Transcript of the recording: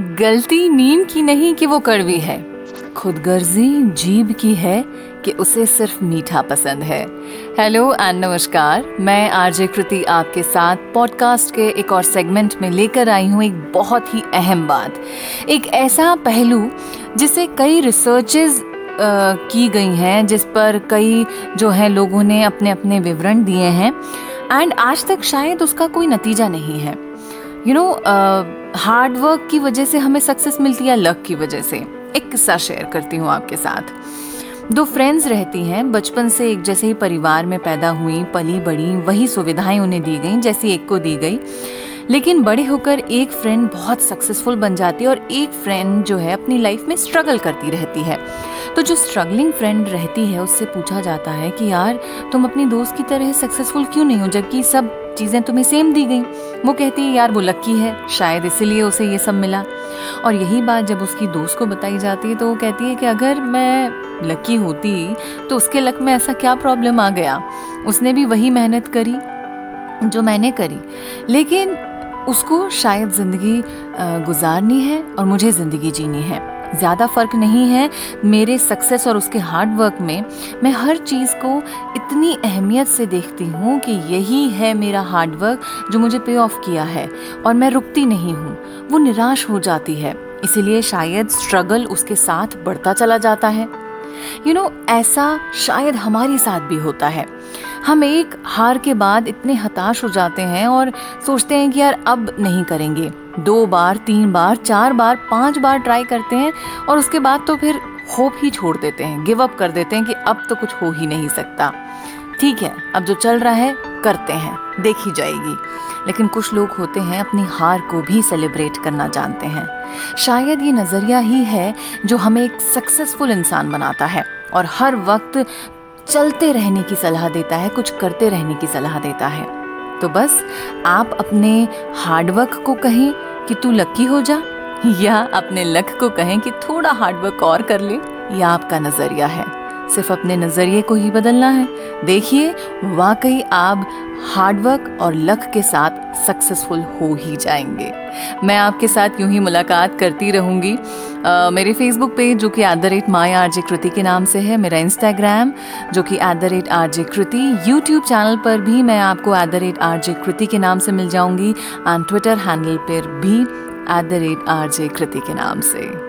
गलती नींद की नहीं कि वो कड़वी है। खुदगर्जी जीभ की है कि उसे सिर्फ़ मीठा पसंद है। हेलो एंड नमस्कार, मैं आरजे कृति आपके साथ पॉडकास्ट के एक और सेगमेंट में लेकर आई हूँ एक बहुत ही अहम बात। एक ऐसा पहलू जिसे कई रिसर्चेज की गई हैं, जिस पर कई जो है लोगों ने अपने अपने विवरण दिए हैं। एंड आज तक शायद उसका कोई नतीजा नहीं है। You you know hard work की वजह से हमें सक्सेस मिलती है लक की वजह से? एक किस्सा शेयर करती हूँ आपके साथ। दो फ्रेंड्स रहती हैं, बचपन से एक जैसे ही परिवार में पैदा हुई, पली बड़ी, वही सुविधाएँ उन्हें दी गई, जैसी एक को दी गई। लेकिन बड़े होकर एक फ्रेंड बहुत सक्सेसफुल बन जाती है और एक फ्रेंड जो है अपनी लाइफ में स्ट्रगल करती रहती है। तो जो स्ट्रगलिंग फ्रेंड रहती है, उससे पूछा जाता है कि, यार, तुम अपनी दोस्त की तरह सक्सेसफुल क्यों नहीं हो? जबकि सब चीज़ें तुम्हें सेम दी गई। वो कहती है, यार, वो लक्की है, शायद इसीलिए उसे ये सब मिला। और यही बात जब उसकी दोस्त को बताई जाती है तो वो कहती है कि अगर मैं लकी होती तो उसके लक में ऐसा क्या प्रॉब्लम आ गया? उसने भी वही मेहनत करी जो मैंने करी। लेकिन उसको शायद ज़िंदगी गुजारनी है और मुझे ज़िंदगी जीनी है। ज़्यादा फ़र्क नहीं है। मेरे सक्सेस और उसके हार्ड वर्क में मैं हर चीज़ को इतनी अहमियत से देखती हूँ कि यही है मेरा हार्ड वर्क जो मुझे पे ऑफ़ किया है और मैं रुकती नहीं हूँ। वो निराश हो जाती है इसीलिए शायद स्ट्रगल उसके साथ बढ़ता चला जाता है। यू you नो know, ऐसा शायद हमारे साथ भी होता है। हम एक हार के बाद इतने हताश हो जाते हैं और सोचते हैं कि यार अब नहीं करेंगे। दो बार, तीन बार, चार बार, पाँच बार ट्राई करते हैं और उसके बाद तो फिर होप ही छोड़ देते हैं गिव अप कर देते हैं कि अब तो कुछ हो ही नहीं सकता। ठीक है, अब जो चल रहा है, करते हैं, देखी जाएगी। लेकिन कुछ लोग होते हैं, अपनी हार को भी सेलिब्रेट करना जानते हैं। शायद ये नज़रिया ही है जो हमें एक सक्सेसफुल इंसान बनाता है और हर वक्त चलते रहने की सलाह देता है, कुछ करते रहने की सलाह देता है। तो बस, आप अपने हार्डवर्क को कहें कि तू लकी हो जा, या अपने लक को कहें कि थोड़ा हार्डवर्क और कर ले यह आपका नज़रिया है। सिर्फ़ अपने नज़रिए को ही बदलना है। देखिए, वाकई आप हार्डवर्क और लक के साथ सक्सेसफुल हो ही जाएँगे। मैं आपके साथ यूँ ही मुलाकात करती रहूँगी। मेरे फेसबुक पेज जो कि at the rate my R J Kriti के नाम से है, मेरा इंस्टाग्राम जो कि at the rate R J Kriti YouTube channel पर भी मैं आपको at the rate R J Kriti के नाम से मिल जाऊँगी एंड ट्विटर हैंडल पर भी at the rate R J Kriti के नाम से।